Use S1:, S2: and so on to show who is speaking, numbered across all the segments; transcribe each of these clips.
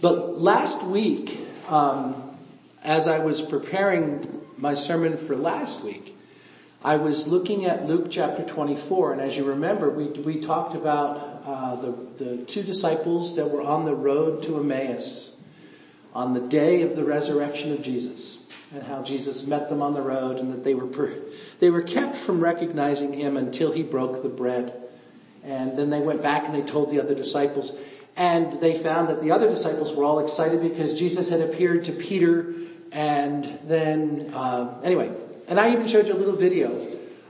S1: But last week, um, as I was preparing my sermon for last week, I was looking at Luke chapter 24, and as you remember, we, we talked about uh, the, the two disciples that were on the road to Emmaus on the day of the resurrection of Jesus, and how Jesus met them on the road, and that they were per, they were kept from recognizing him until he broke the bread, and then they went back and they told the other disciples, and they found that the other disciples were all excited because Jesus had appeared to Peter, and then uh, anyway, and I even showed you a little video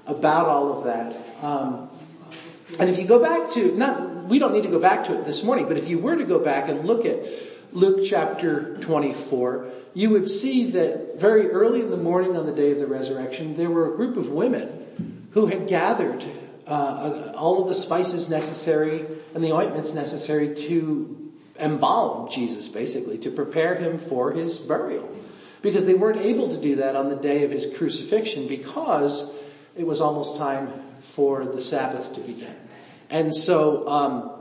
S1: about all of that. Um, and if you go back to, not, we don't need to go back to it this morning, but if you were to go back and look at Luke chapter 24, you would see that very early in the morning on the day of the resurrection, there were a group of women who had gathered uh, all of the spices necessary and the ointments necessary to embalm Jesus, basically, to prepare him for his burial because they weren't able to do that on the day of his crucifixion because it was almost time for the Sabbath to begin. And so, um,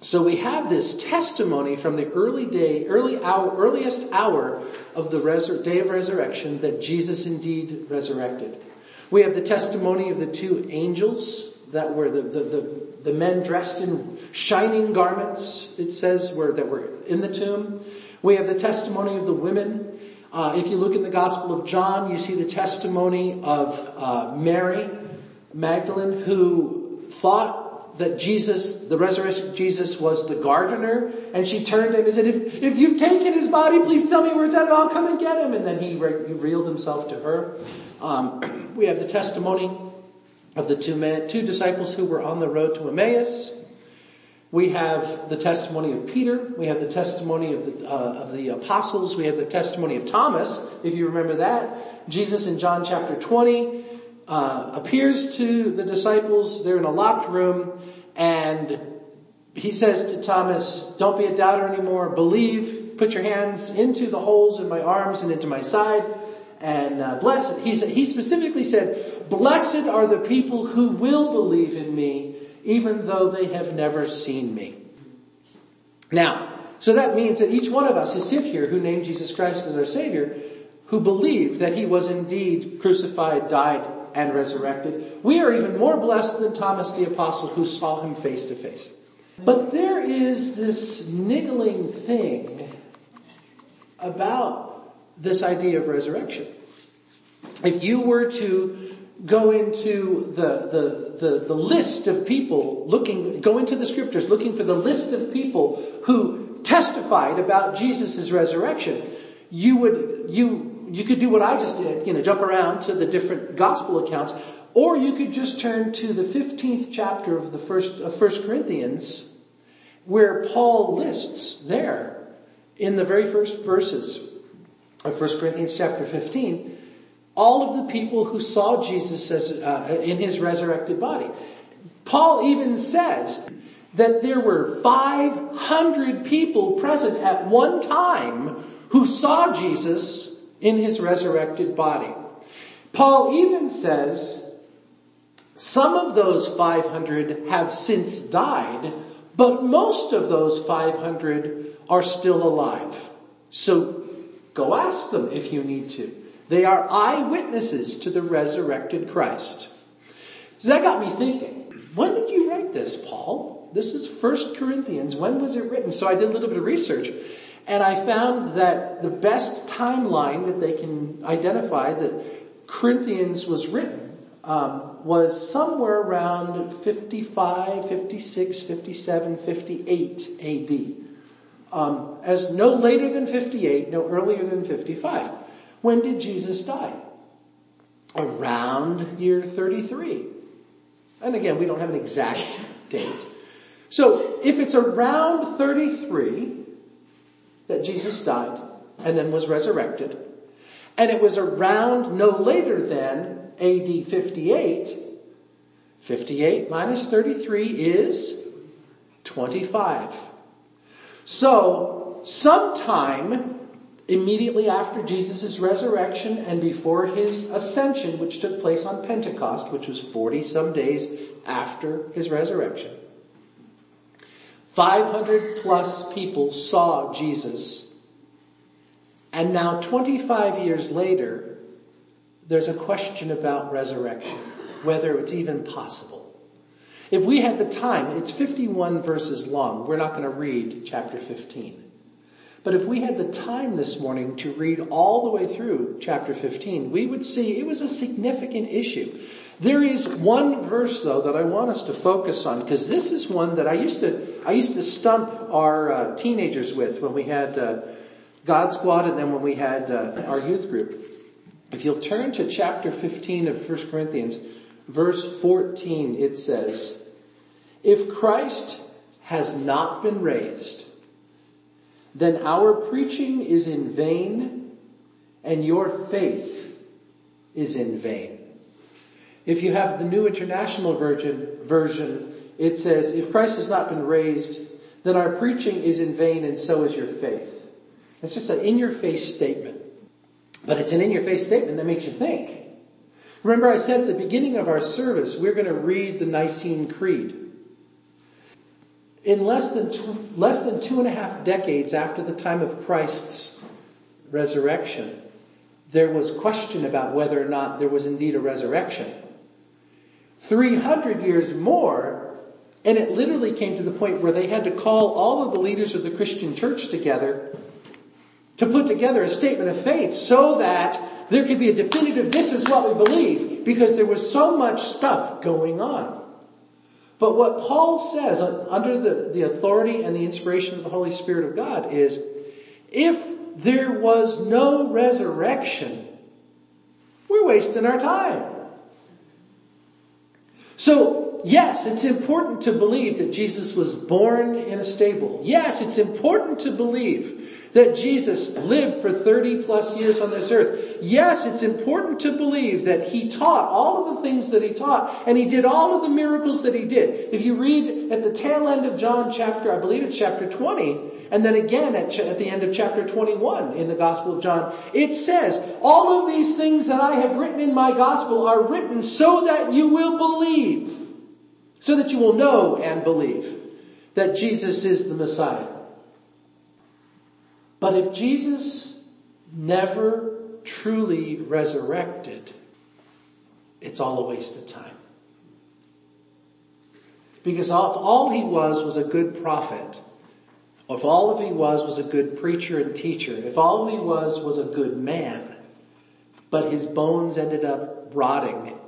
S1: so we have this testimony from the early day, early hour, earliest hour of the resur- day of resurrection that Jesus indeed resurrected. We have the testimony of the two angels that were the, the, the, the men dressed in shining garments, it says, were, that were in the tomb. We have the testimony of the women. Uh, if you look in the Gospel of John, you see the testimony of uh, Mary Magdalene, who thought that Jesus, the resurrected Jesus, was the gardener, and she turned to him and said, "If, if you've taken his body, please tell me where it's at, and I'll come and get him." And then he revealed himself to her. Um, we have the testimony of the two men, two disciples who were on the road to Emmaus. We have the testimony of Peter. We have the testimony of the, uh, of the apostles. We have the testimony of Thomas, if you remember that. Jesus in John chapter 20 uh, appears to the disciples. They're in a locked room and he says to Thomas, don't be a doubter anymore. Believe. Put your hands into the holes in my arms and into my side. And uh, blessed, he, said, he specifically said, blessed are the people who will believe in me even though they have never seen me. Now, so that means that each one of us who sit here who named Jesus Christ as our Savior, who believed that He was indeed crucified, died, and resurrected, we are even more blessed than Thomas the Apostle who saw Him face to face. But there is this niggling thing about this idea of resurrection. If you were to go into the, the, the, the, list of people looking, go into the scriptures looking for the list of people who testified about Jesus' resurrection, you would, you, you could do what I just did, you know, jump around to the different gospel accounts, or you could just turn to the 15th chapter of the first, of First Corinthians, where Paul lists there in the very first verses of First Corinthians chapter 15, all of the people who saw Jesus as, uh, in his resurrected body. Paul even says that there were 500 people present at one time who saw Jesus in his resurrected body. Paul even says some of those 500 have since died, but most of those 500 are still alive. So go ask them if you need to. They are eyewitnesses to the resurrected Christ. So that got me thinking, when did you write this, Paul? This is 1 Corinthians. When was it written? So I did a little bit of research and I found that the best timeline that they can identify that Corinthians was written um, was somewhere around 55, 56, 57, 58 AD. Um, as no later than 58, no earlier than 55. When did Jesus die? Around year 33. And again, we don't have an exact date. So if it's around 33 that Jesus died and then was resurrected, and it was around no later than AD 58, 58 minus 33 is 25. So sometime immediately after Jesus' resurrection and before his ascension, which took place on Pentecost, which was 40 some days after his resurrection. 500 plus people saw Jesus. And now 25 years later, there's a question about resurrection, whether it's even possible. If we had the time, it's 51 verses long. We're not going to read chapter 15. But if we had the time this morning to read all the way through chapter 15, we would see it was a significant issue. There is one verse though that I want us to focus on because this is one that I used to, I used to stump our uh, teenagers with when we had uh, God Squad and then when we had uh, our youth group. If you'll turn to chapter 15 of 1 Corinthians, verse 14, it says, If Christ has not been raised, then our preaching is in vain and your faith is in vain. If you have the New International Version, version, it says, if Christ has not been raised, then our preaching is in vain and so is your faith. It's just an in-your-face statement. But it's an in-your-face statement that makes you think. Remember I said at the beginning of our service, we're going to read the Nicene Creed in less than two, less than two and a half decades after the time of Christ's resurrection, there was question about whether or not there was indeed a resurrection. 300 years more, and it literally came to the point where they had to call all of the leaders of the Christian church together to put together a statement of faith so that there could be a definitive, this is what we believe, because there was so much stuff going on. But what Paul says under the, the authority and the inspiration of the Holy Spirit of God is, if there was no resurrection, we're wasting our time. So, yes, it's important to believe that Jesus was born in a stable. Yes, it's important to believe that Jesus lived for 30 plus years on this earth. Yes, it's important to believe that he taught all of the things that he taught and he did all of the miracles that he did. If you read at the tail end of John chapter, I believe it's chapter 20, and then again at, ch- at the end of chapter 21 in the Gospel of John, it says, all of these things that I have written in my Gospel are written so that you will believe. So that you will know and believe that Jesus is the Messiah. But if Jesus never truly resurrected, it's all a waste of time. Because all, all he was was a good prophet, if all of he was was a good preacher and teacher, if all he was was a good man, but his bones ended up rotting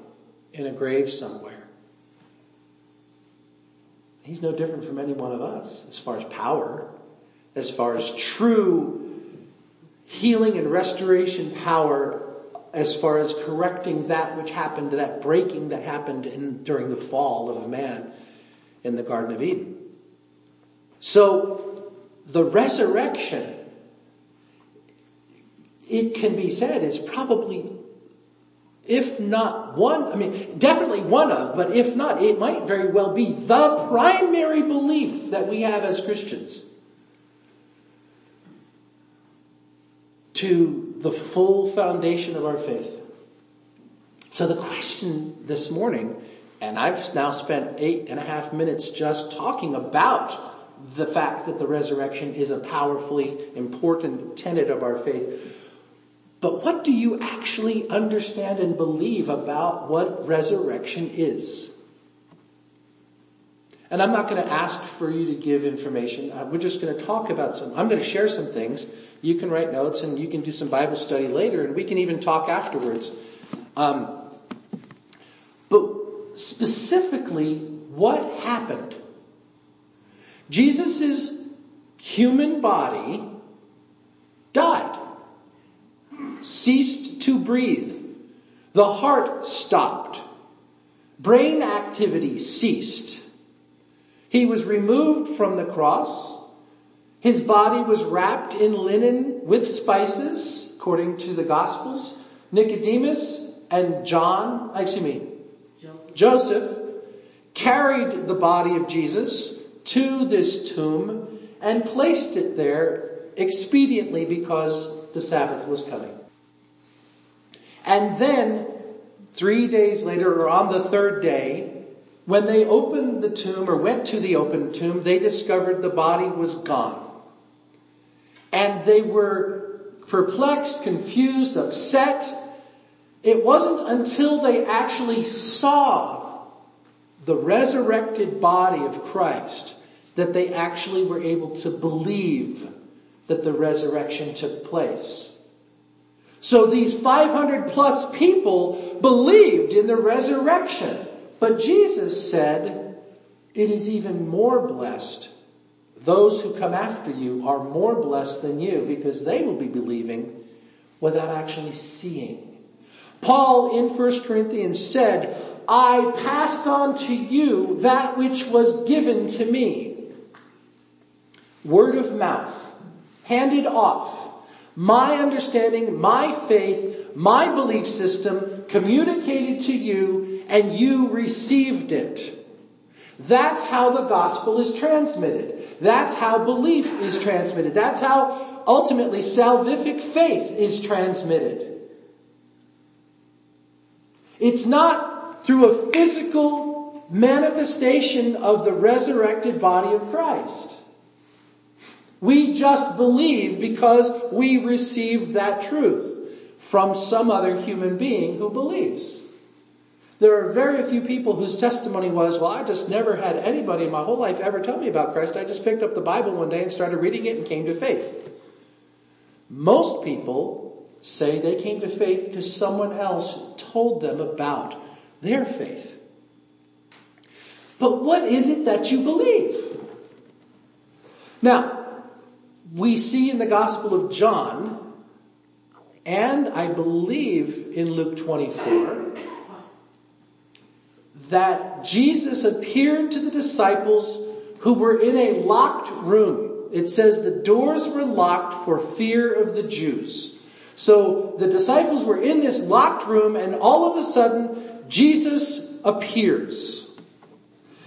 S1: in a grave somewhere, he's no different from any one of us as far as power as far as true healing and restoration power as far as correcting that which happened, that breaking that happened in, during the fall of man in the Garden of Eden. So the resurrection, it can be said is probably, if not one, I mean, definitely one of, but if not, it might very well be the primary belief that we have as Christians. To the full foundation of our faith. So the question this morning, and I've now spent eight and a half minutes just talking about the fact that the resurrection is a powerfully important tenet of our faith. But what do you actually understand and believe about what resurrection is? And I'm not going to ask for you to give information. Uh, we're just going to talk about some, I'm going to share some things. You can write notes and you can do some Bible study later and we can even talk afterwards. Um, but specifically, what happened? Jesus' human body died, ceased to breathe. The heart stopped. Brain activity ceased. He was removed from the cross. His body was wrapped in linen with spices, according to the Gospels. Nicodemus and John, excuse me, Joseph. Joseph carried the body of Jesus to this tomb and placed it there expediently because the Sabbath was coming. And then three days later or on the third day, When they opened the tomb or went to the open tomb, they discovered the body was gone. And they were perplexed, confused, upset. It wasn't until they actually saw the resurrected body of Christ that they actually were able to believe that the resurrection took place. So these 500 plus people believed in the resurrection. But Jesus said, it is even more blessed. Those who come after you are more blessed than you because they will be believing without actually seeing. Paul in 1 Corinthians said, I passed on to you that which was given to me. Word of mouth, handed off. My understanding, my faith, my belief system communicated to you and you received it. That's how the gospel is transmitted. That's how belief is transmitted. That's how ultimately salvific faith is transmitted. It's not through a physical manifestation of the resurrected body of Christ. We just believe because we received that truth from some other human being who believes. There are very few people whose testimony was, well, I just never had anybody in my whole life ever tell me about Christ. I just picked up the Bible one day and started reading it and came to faith. Most people say they came to faith because someone else told them about their faith. But what is it that you believe? Now, we see in the Gospel of John, and I believe in Luke 24, that Jesus appeared to the disciples who were in a locked room. It says the doors were locked for fear of the Jews. So the disciples were in this locked room and all of a sudden Jesus appears.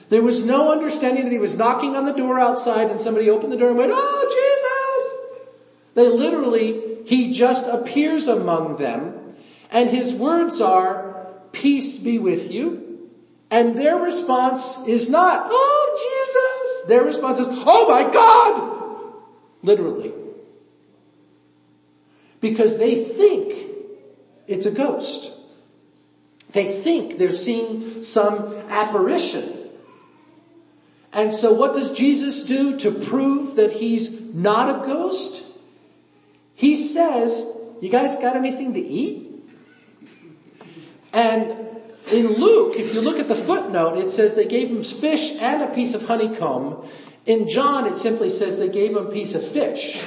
S1: There was no understanding that he was knocking on the door outside and somebody opened the door and went, oh Jesus! They literally, he just appears among them and his words are, peace be with you. And their response is not, oh Jesus. Their response is, oh my God. Literally. Because they think it's a ghost. They think they're seeing some apparition. And so what does Jesus do to prove that he's not a ghost? He says, you guys got anything to eat? And in Luke, if you look at the footnote, it says they gave him fish and a piece of honeycomb. In John, it simply says they gave him a piece of fish.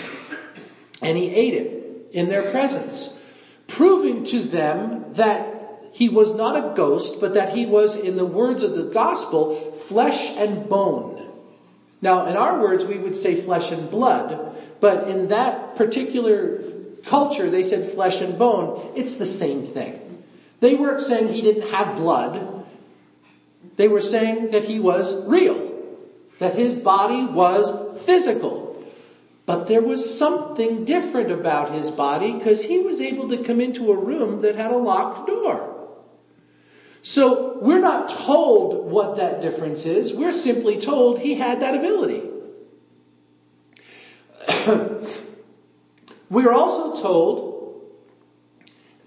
S1: And he ate it in their presence, proving to them that he was not a ghost, but that he was, in the words of the gospel, flesh and bone. Now, in our words, we would say flesh and blood, but in that particular culture, they said flesh and bone. It's the same thing. They weren't saying he didn't have blood. They were saying that he was real, that his body was physical. But there was something different about his body because he was able to come into a room that had a locked door. So we're not told what that difference is. We're simply told he had that ability. we're also told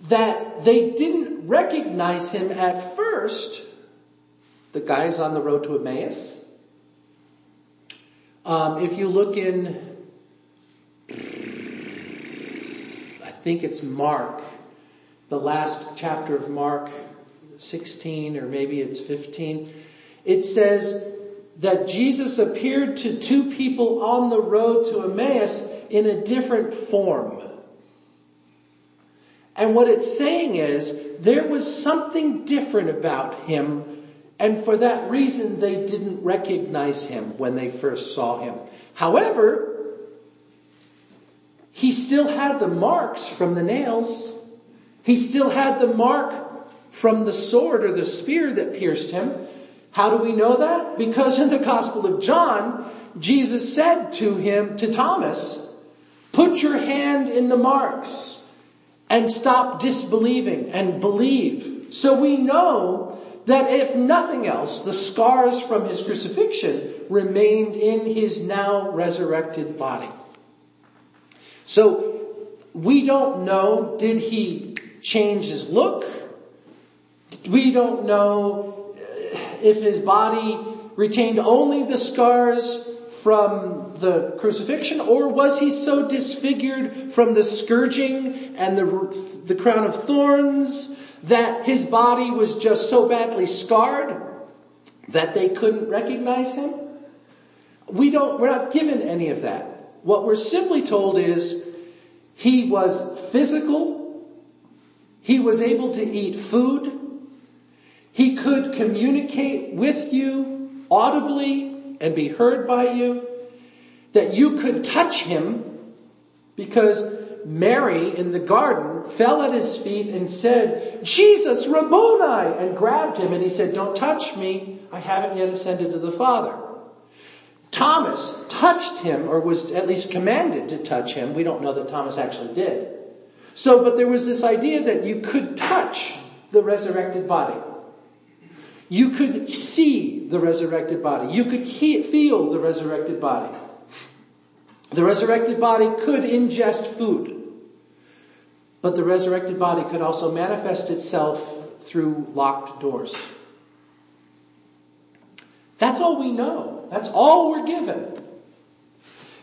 S1: that they didn't recognize him at first. The guys on the road to Emmaus. Um, if you look in, I think it's Mark, the last chapter of Mark, 16 or maybe it's 15, it says that Jesus appeared to two people on the road to Emmaus in a different form. And what it's saying is there was something different about him and for that reason they didn't recognize him when they first saw him. However, he still had the marks from the nails. He still had the mark from the sword or the spear that pierced him. How do we know that? Because in the Gospel of John, Jesus said to him, to Thomas, put your hand in the marks and stop disbelieving and believe. So we know that if nothing else, the scars from his crucifixion remained in his now resurrected body. So we don't know, did he change his look? We don't know if his body retained only the scars from the crucifixion or was he so disfigured from the scourging and the, the crown of thorns that his body was just so badly scarred that they couldn't recognize him? We don't, we're not given any of that. What we're simply told is he was physical. He was able to eat food. He could communicate with you audibly and be heard by you. That you could touch him because Mary in the garden fell at his feet and said, Jesus Rabboni, and grabbed him and he said, don't touch me. I haven't yet ascended to the Father. Thomas touched him or was at least commanded to touch him. We don't know that Thomas actually did. So, but there was this idea that you could touch the resurrected body. You could see the resurrected body. You could he- feel the resurrected body. The resurrected body could ingest food. But the resurrected body could also manifest itself through locked doors. That's all we know. That's all we're given.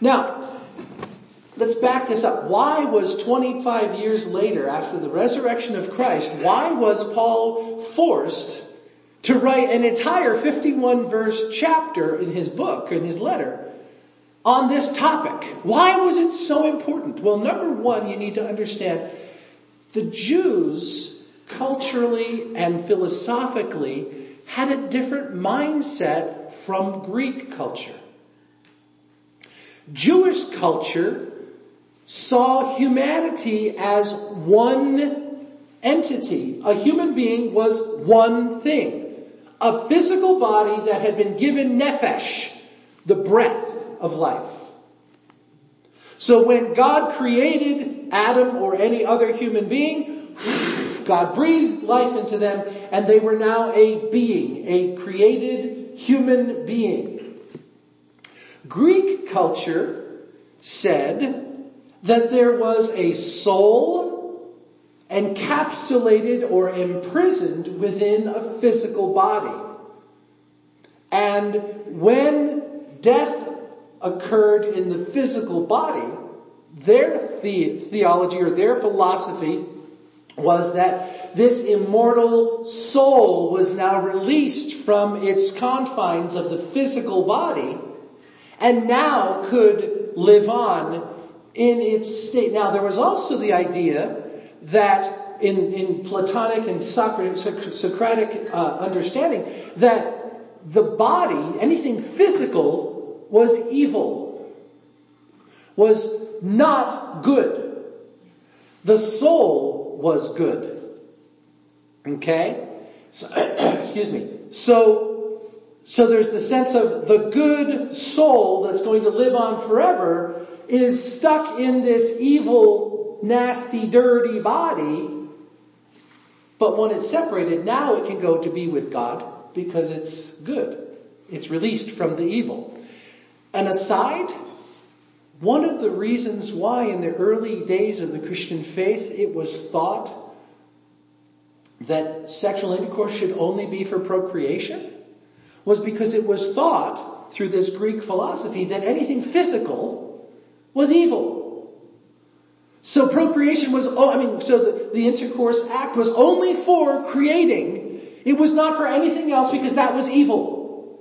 S1: Now, let's back this up. Why was 25 years later, after the resurrection of Christ, why was Paul forced to write an entire 51 verse chapter in his book, in his letter, on this topic? Why was it so important? Well, number one, you need to understand the Jews culturally and philosophically had a different mindset from Greek culture. Jewish culture saw humanity as one entity. A human being was one thing. A physical body that had been given nephesh, the breath of life. So when God created Adam or any other human being, God breathed life into them and they were now a being, a created human being. Greek culture said that there was a soul encapsulated or imprisoned within a physical body. And when death occurred in the physical body, their the- theology or their philosophy was that this immortal soul was now released from its confines of the physical body and now could live on in its state. Now there was also the idea that in, in Platonic and Socratic uh, understanding that the body, anything physical, was evil, was not good. The soul was good. Okay? So, excuse me. So, so there's the sense of the good soul that's going to live on forever is stuck in this evil, nasty, dirty body. But when it's separated, now it can go to be with God because it's good. It's released from the evil. And aside, one of the reasons why in the early days of the Christian faith it was thought that sexual intercourse should only be for procreation was because it was thought through this Greek philosophy that anything physical was evil. So procreation was, oh, I mean, so the, the intercourse act was only for creating. It was not for anything else because that was evil.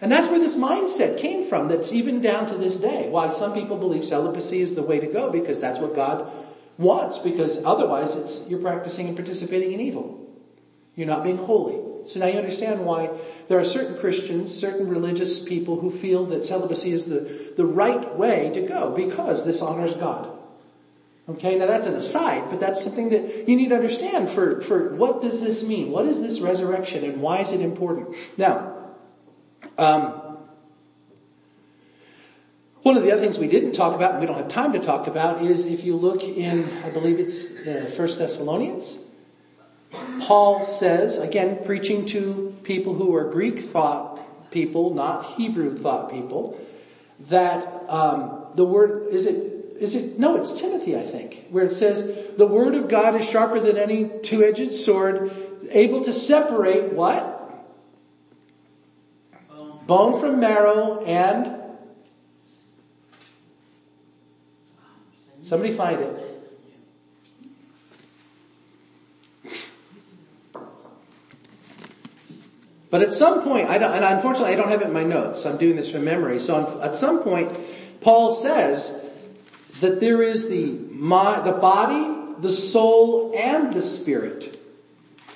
S1: And that's where this mindset came from that's even down to this day. Why some people believe celibacy is the way to go because that's what God wants because otherwise it's, you're practicing and participating in evil. You're not being holy. So now you understand why there are certain Christians, certain religious people who feel that celibacy is the, the right way to go because this honors God. Okay, now that's an aside, but that's something that you need to understand for, for what does this mean? What is this resurrection and why is it important? Now, um, one of the other things we didn't talk about, and we don't have time to talk about, is if you look in, I believe it's uh, First Thessalonians, Paul says, again, preaching to people who are Greek thought people, not Hebrew thought people, that um, the word is it is it? No it's Timothy I think where it says the word of God is sharper than any two-edged sword, able to separate what? Bone, bone from marrow and somebody find it. But at some point, I don't, and unfortunately I don't have it in my notes, I'm doing this from memory, so at some point, Paul says that there is the, the body, the soul, and the spirit.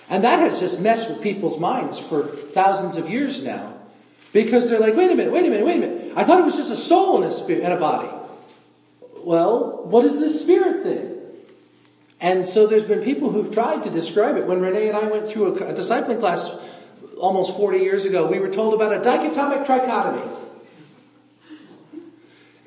S1: And that has just messed with people's minds for thousands of years now. Because they're like, wait a minute, wait a minute, wait a minute. I thought it was just a soul and a spirit and a body. Well, what is this spirit thing? And so there's been people who've tried to describe it. When Renee and I went through a, a discipling class almost 40 years ago, we were told about a dichotomic trichotomy.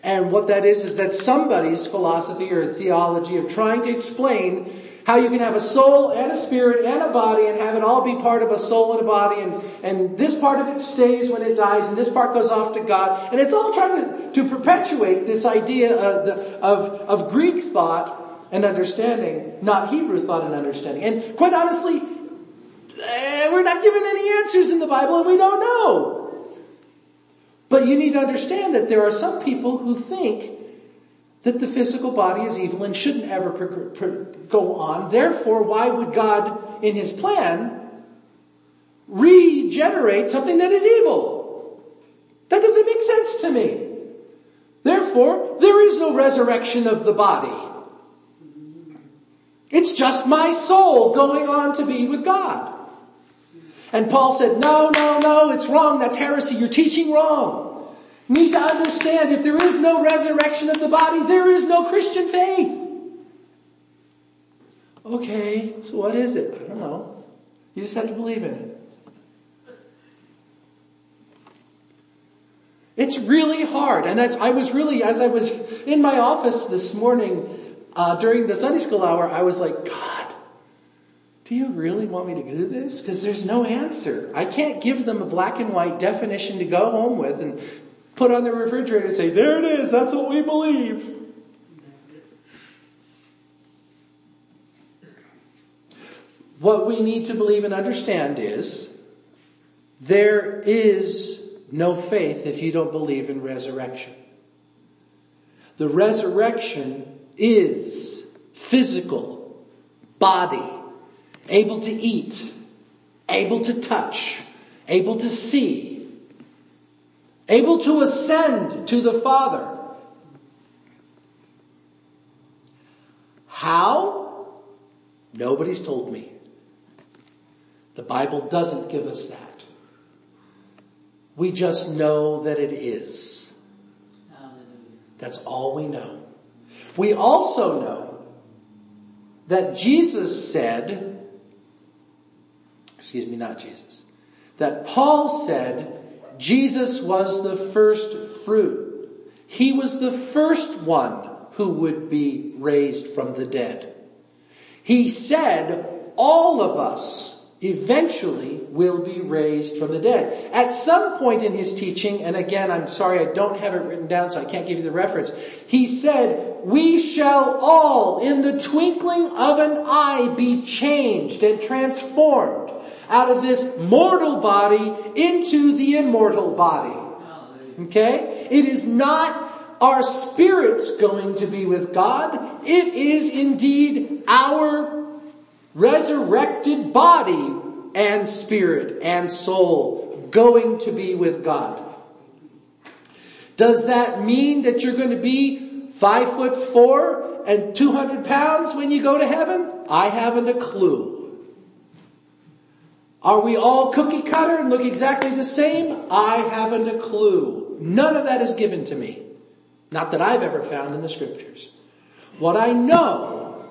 S1: And what that is, is that somebody's philosophy or theology of trying to explain how you can have a soul and a spirit and a body and have it all be part of a soul and a body and, and this part of it stays when it dies and this part goes off to God. And it's all trying to, to perpetuate this idea of, the, of, of Greek thought and understanding, not Hebrew thought and understanding. And quite honestly, eh, we're not given any answers in the Bible and we don't know. But you need to understand that there are some people who think that the physical body is evil and shouldn't ever go on. Therefore, why would God, in His plan, regenerate something that is evil? That doesn't make sense to me. Therefore, there is no resurrection of the body. It's just my soul going on to be with God. And Paul said, no, no, no, it's wrong. That's heresy. You're teaching wrong. You need to understand if there is no resurrection of the body, there is no Christian faith. Okay, so what is it? I don't know. You just have to believe in it. It's really hard, and that's, I was really, as I was in my office this morning, uh, during the Sunday school hour, I was like, God, do you really want me to do this? Because there's no answer. I can't give them a black and white definition to go home with and put on the refrigerator and say, there it is, that's what we believe. What we need to believe and understand is there is no faith if you don't believe in resurrection. The resurrection is physical, body, able to eat, able to touch, able to see, able to ascend to the Father. How? Nobody's told me. The Bible doesn't give us that. We just know that it is. That's all we know. We also know that Jesus said, excuse me, not Jesus, that Paul said Jesus was the first fruit. He was the first one who would be raised from the dead. He said all of us eventually will be raised from the dead. At some point in his teaching, and again, I'm sorry I don't have it written down so I can't give you the reference, he said, we shall all in the twinkling of an eye be changed and transformed out of this mortal body into the immortal body. Okay? It is not our spirits going to be with God. It is indeed our resurrected body and spirit and soul going to be with God. Does that mean that you're going to be five foot four and 200 pounds when you go to heaven? I haven't a clue. Are we all cookie cutter and look exactly the same? I haven't a clue. None of that is given to me. Not that I've ever found in the scriptures. What I know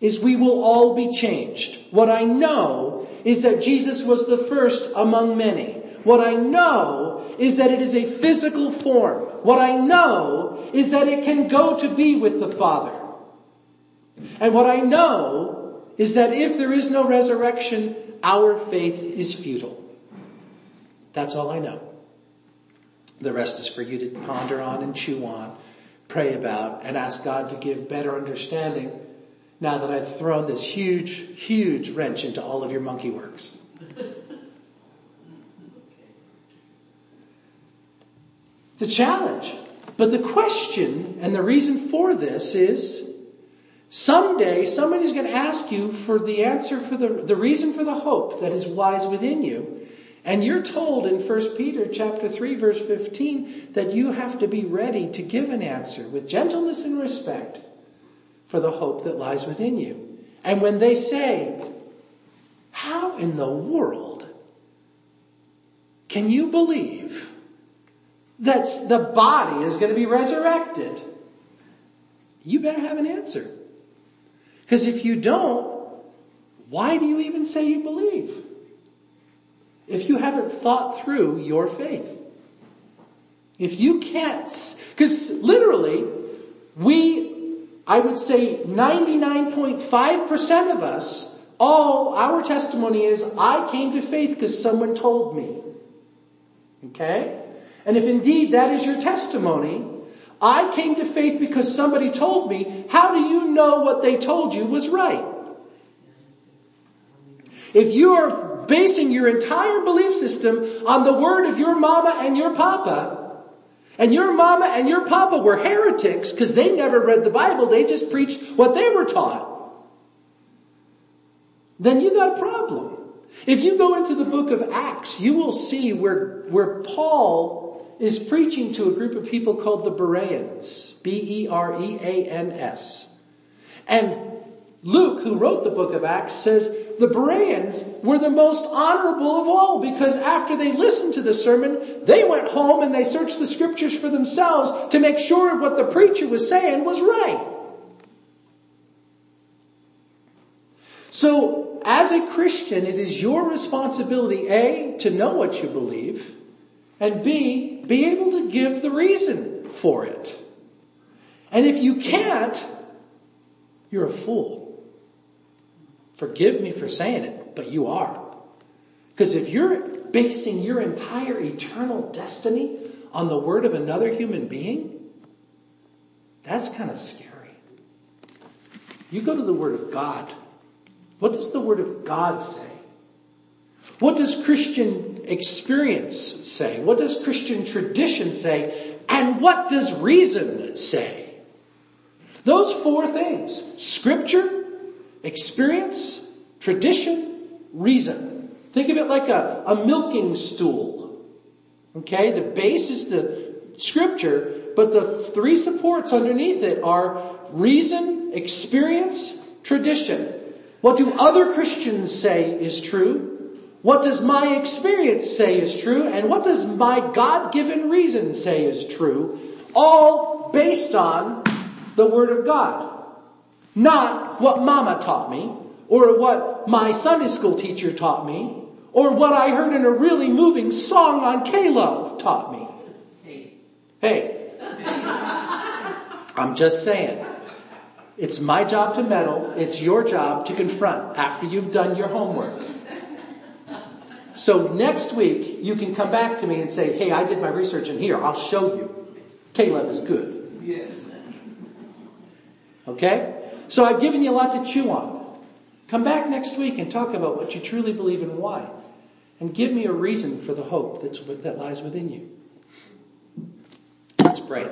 S1: is we will all be changed. What I know is that Jesus was the first among many. What I know is that it is a physical form. What I know is that it can go to be with the Father. And what I know is that if there is no resurrection, our faith is futile. That's all I know. The rest is for you to ponder on and chew on, pray about, and ask God to give better understanding now that I've thrown this huge, huge wrench into all of your monkey works. It's a challenge. But the question and the reason for this is someday somebody's going to ask you for the answer for the, the reason for the hope that is lies within you. And you're told in 1 Peter chapter 3 verse 15 that you have to be ready to give an answer with gentleness and respect for the hope that lies within you. And when they say, how in the world can you believe that the body is going to be resurrected? You better have an answer. Because if you don't, why do you even say you believe? If you haven't thought through your faith. If you can't, because literally, we, I would say 99.5% of us, all our testimony is, I came to faith because someone told me. Okay? And if indeed that is your testimony, I came to faith because somebody told me, how do you know what they told you was right? If you are basing your entire belief system on the word of your mama and your papa, and your mama and your papa were heretics because they never read the Bible, they just preached what they were taught, then you got a problem. If you go into the book of Acts, you will see where, where Paul is preaching to a group of people called the Bereans. B-E-R-E-A-N-S. And Luke, who wrote the book of Acts, says the Bereans were the most honorable of all because after they listened to the sermon, they went home and they searched the scriptures for themselves to make sure what the preacher was saying was right. So, as a Christian, it is your responsibility, A, to know what you believe, and B, be able to give the reason for it. And if you can't, you're a fool. Forgive me for saying it, but you are. Because if you're basing your entire eternal destiny on the word of another human being, that's kind of scary. You go to the word of God. What does the word of God say? What does Christian experience say? What does Christian tradition say? And what does reason say? Those four things, scripture, Experience, tradition, reason. Think of it like a, a milking stool. Okay, the base is the scripture, but the three supports underneath it are reason, experience, tradition. What do other Christians say is true? What does my experience say is true? And what does my God-given reason say is true? All based on the Word of God. Not what mama taught me, or what my Sunday school teacher taught me, or what I heard in a really moving song on K-Love taught me. Hey. I'm just saying. It's my job to meddle. It's your job to confront after you've done your homework. So next week, you can come back to me and say, hey, I did my research in here. I'll show you. Caleb is good. Yeah. Okay? So I've given you a lot to chew on. Come back next week and talk about what you truly believe and why. And give me a reason for the hope that's, that lies within you. Let's pray.